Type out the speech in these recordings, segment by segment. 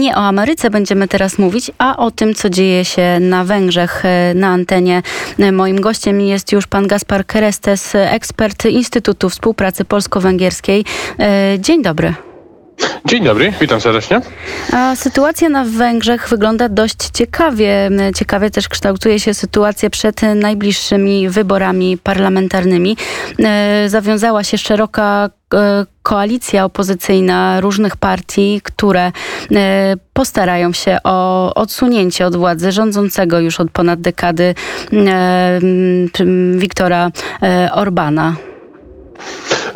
Nie o Ameryce będziemy teraz mówić, a o tym, co dzieje się na Węgrzech na antenie. Moim gościem jest już pan Gaspar Kerestes, ekspert Instytutu Współpracy Polsko-Węgierskiej. Dzień dobry. Dzień dobry, witam serdecznie. A sytuacja na Węgrzech wygląda dość ciekawie. Ciekawie też kształtuje się sytuacja przed najbliższymi wyborami parlamentarnymi. E, zawiązała się szeroka e, koalicja opozycyjna różnych partii, które e, postarają się o odsunięcie od władzy rządzącego już od ponad dekady Wiktora Orbana.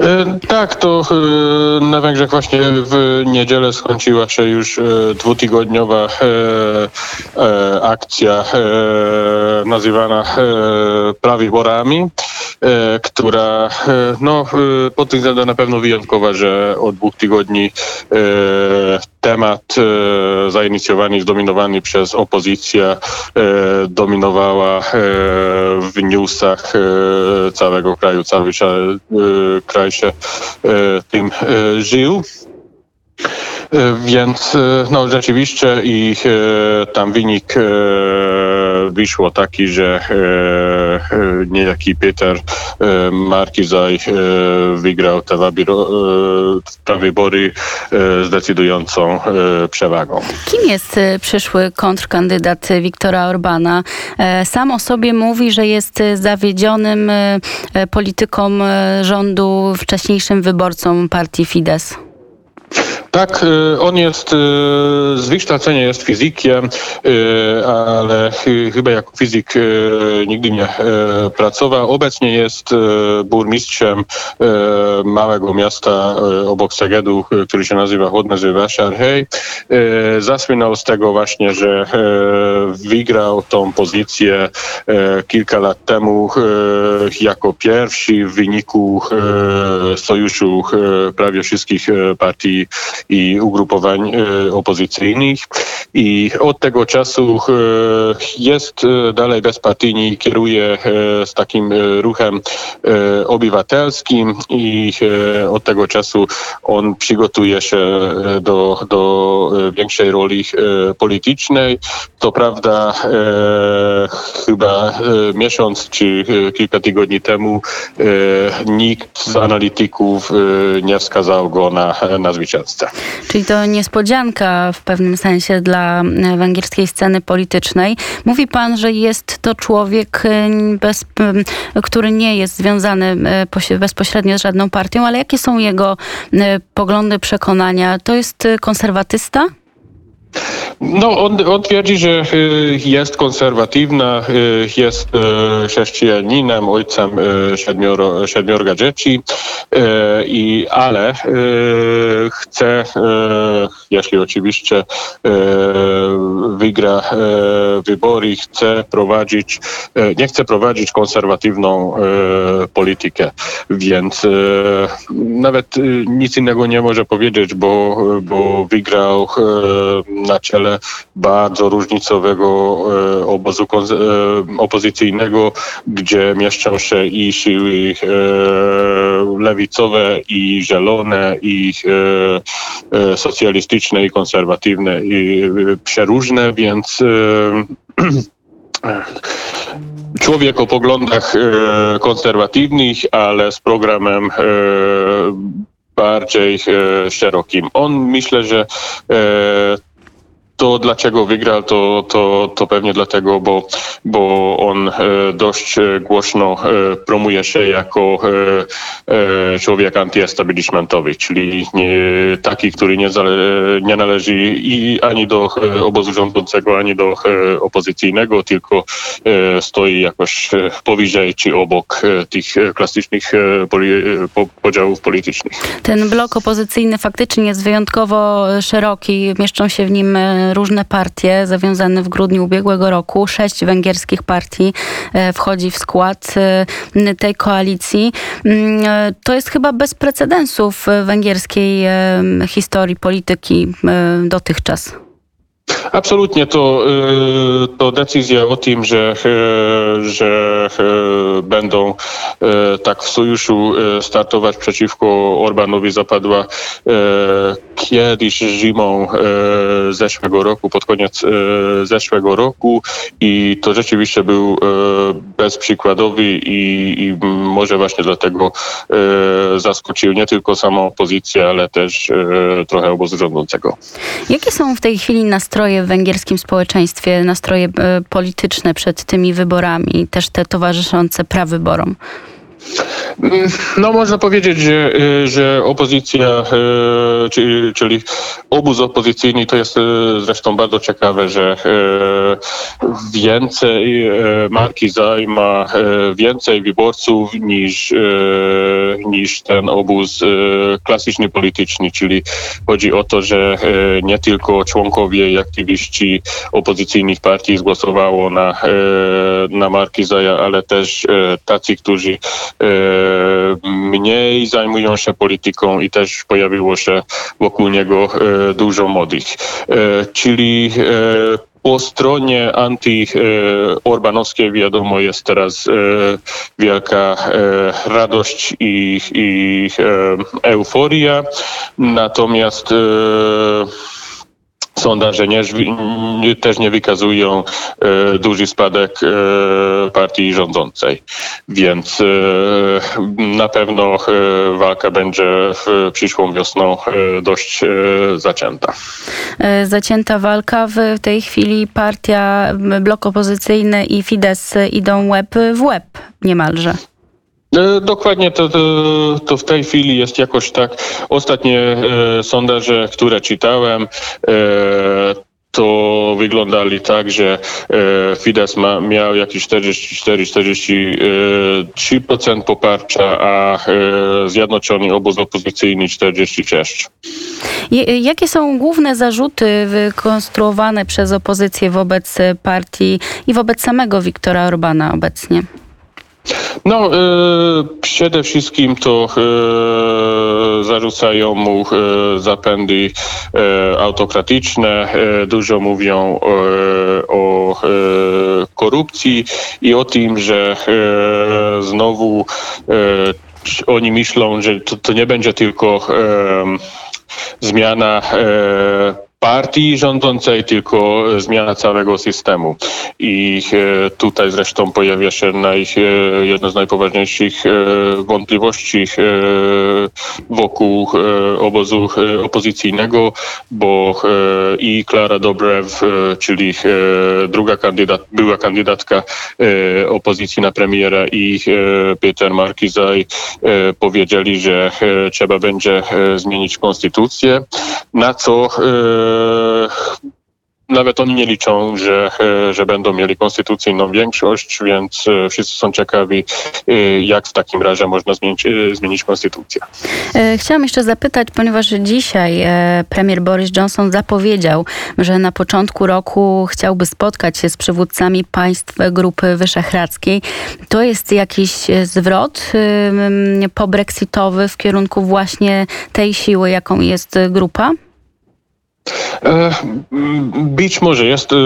E, tak, to e, na Węgrzech właśnie w niedzielę skończyła się już e, dwutygodniowa akcja nazywana prawyborami, która no, pod tym względem na pewno wyjątkowa, że od dwóch tygodni temat zainicjowany, zdominowany przez opozycję dominowała w newsach całego kraju, cały kraj się e, tym e, żył. E, więc no, rzeczywiście i tam wynik wyszło taki, że niejaki Peter Markizaj wygrał te wybory zdecydującą przewagą. Kim jest przyszły kontrkandydat Wiktora Orbana? Sam o sobie mówi, że jest zawiedzionym polityką rządu, wcześniejszym wyborcą partii Fidesz. Tak, y, on jest y, z wykształcenia jest fizykiem, y, ale chyba jako fizyk nigdy nie pracował. Obecnie jest burmistrzem małego miasta obok Segedu, który się nazywa Chłodne Hej. Zasłynął z tego właśnie, że wygrał tą pozycję kilka lat temu jako pierwszy w wyniku sojuszu prawie wszystkich partii i ugrupowań e, opozycyjnych i od tego czasu e, jest e, dalej bezpartyjny kieruje z takim ruchem obywatelskim i od tego czasu on przygotuje się do, do większej roli politycznej. To prawda chyba miesiąc czy kilka tygodni temu nikt z analityków nie wskazał go na, na zwycięzcę. Czyli to niespodzianka w pewnym sensie dla e, węgierskiej sceny politycznej. Mówi pan, że jest to człowiek, e, bez, który nie jest związany e, bezpośrednio z żadną partią, ale jakie są jego poglądy, przekonania? To jest konserwatysta? No, on, on twierdzi, że y, jest konserwatywna, y, jest y, chrześcijaninem, ojcem siedmioro, siedmiorga dzieci, i, ale chce, jeśli oczywiście wygra wybory, chce prowadzić, nie chce prowadzić konserwatywną politykę, więc nawet nic innego nie może powiedzieć, bo, bo wygrał na czele bardzo różnicowego e, obozu e, opozycyjnego, gdzie mieszczą się i siły e, lewicowe, i zielone, i socjalistyczne, i konserwatywne, i przeróżne, więc człowiek o poglądach konserwatywnych, ale z programem bardziej szerokim. On myślę, że to dlaczego wygrał, to, to, to pewnie dlatego, bo, bo on e, dość e, głośno e, promuje się jako człowiek antyestablishmentowy, czyli nie, taki, który nie, zale, nie należy i ani do obozu rządzącego, ani do opozycyjnego, tylko stoi jakoś powyżej czy obok tych klasycznych podziałów politycznych. Ten blok opozycyjny faktycznie jest wyjątkowo szeroki, mieszczą się w nim różne partie zawiązane w grudniu ubiegłego roku. Sześć węgierskich partii e, wchodzi w skład e, tej koalicji. Mm, e, to jest chyba bez precedensów w węgierskiej historii polityki dotychczas. Absolutnie to, to decyzja o tym, że, że będą tak w sojuszu startować przeciwko Orbanowi zapadła kiedyś zimą zeszłego roku, pod koniec zeszłego roku i to rzeczywiście był bezprzykładowy i, i może właśnie dlatego zaskoczył nie tylko samą opozycję, ale też trochę obozu rządzącego. Jakie są w tej chwili nastroje w węgierskim społeczeństwie, nastroje e, polityczne przed tymi wyborami, też te towarzyszące prawyborom? No można powiedzieć, że, y, że opozycja, y, czyli obóz opozycyjny, to jest y, zresztą bardzo ciekawe, że więcej marki zajma więcej wyborców niż, niż ten obóz klasyczny polityczny, czyli chodzi o to, że nie tylko członkowie i aktywiści opozycyjnych partii zgłosowało na, na marki Zaja, ale też tacy, którzy mniej zajmują się polityką i też pojawiło się wokół niego e, dużo młodych. E, czyli po stronie anty-orbanowskiej wiadomo jest teraz wielka radość i, i euforia. Natomiast sondaże nie, też nie wykazują e, duży spadek e, partii rządzącej. Więc e, na pewno e, walka będzie w przyszłą wiosną e, dość e, zacięta. Zacięta walka. W tej chwili partia, blok opozycyjny i Fidesz idą łeb w łeb niemalże. E, dokładnie to, to, to, w tej chwili jest jakoś tak. Ostatnie e, sondaże, które czytałem, e, to wyglądali tak, że e, Fidesz ma, miał jakieś 44-43% poparcia, a e, Zjednoczony Obóz Opozycyjny 46%. Jakie są główne zarzuty wykonstruowane przez opozycję wobec partii i wobec samego Wiktora Orbana obecnie? No, e, przede wszystkim to e, zarzucają mu e, zapędy autokratyczne, dużo mówią o korupcji i o tym, że znowu oni myślą, że to, to nie będzie tylko zmiana partii rządzącej, tylko zmiana całego systemu. I e, tutaj zresztą pojawia się naj, e, jedna z najpoważniejszych e, wątpliwości wokół obozu opozycyjnego, bo i Klara Dobrew, czyli druga kandydat, była kandydatka opozycji na premiera i Peter Markizaj powiedzieli, że trzeba będzie zmienić konstytucję, na co nawet oni nie liczą, że, e, że będą mieli konstytucyjną większość, więc e, wszyscy są ciekawi, e, jak w takim razie można zmienić, zmienić konstytucję. Chciałam jeszcze zapytać, ponieważ dzisiaj premier Boris Johnson zapowiedział, że na początku roku chciałby spotkać się z przywódcami państw Grupy Wyszehradzkiej. To jest jakiś zwrot po-brexitowy w kierunku właśnie tej siły, jaką jest grupa? E, być może jest e,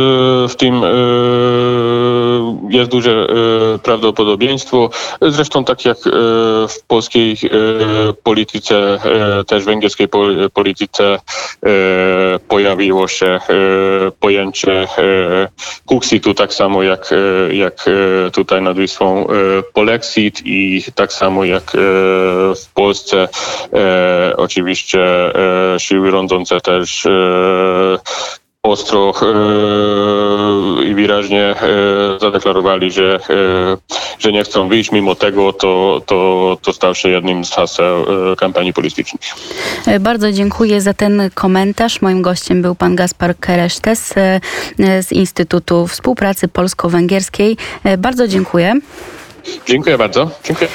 w tym e, jest duże prawdopodobieństwo. Zresztą tak jak w polskiej polityce, też węgierskiej polityce pojawiło się pojęcie Kuxitu, tak samo jak, jak tutaj nad Wisłą Polexit i tak samo jak w Polsce oczywiście siły rządzące też ostro e, i wyraźnie e, zadeklarowali, że, e, że nie chcą wyjść. Mimo tego to, to, to stał się jednym z haseł kampanii politycznej. Bardzo dziękuję za ten komentarz. Moim gościem był pan Gaspar Keresztes z Instytutu Współpracy Polsko-Węgierskiej. Bardzo dziękuję. Dziękuję bardzo. Dziękuję.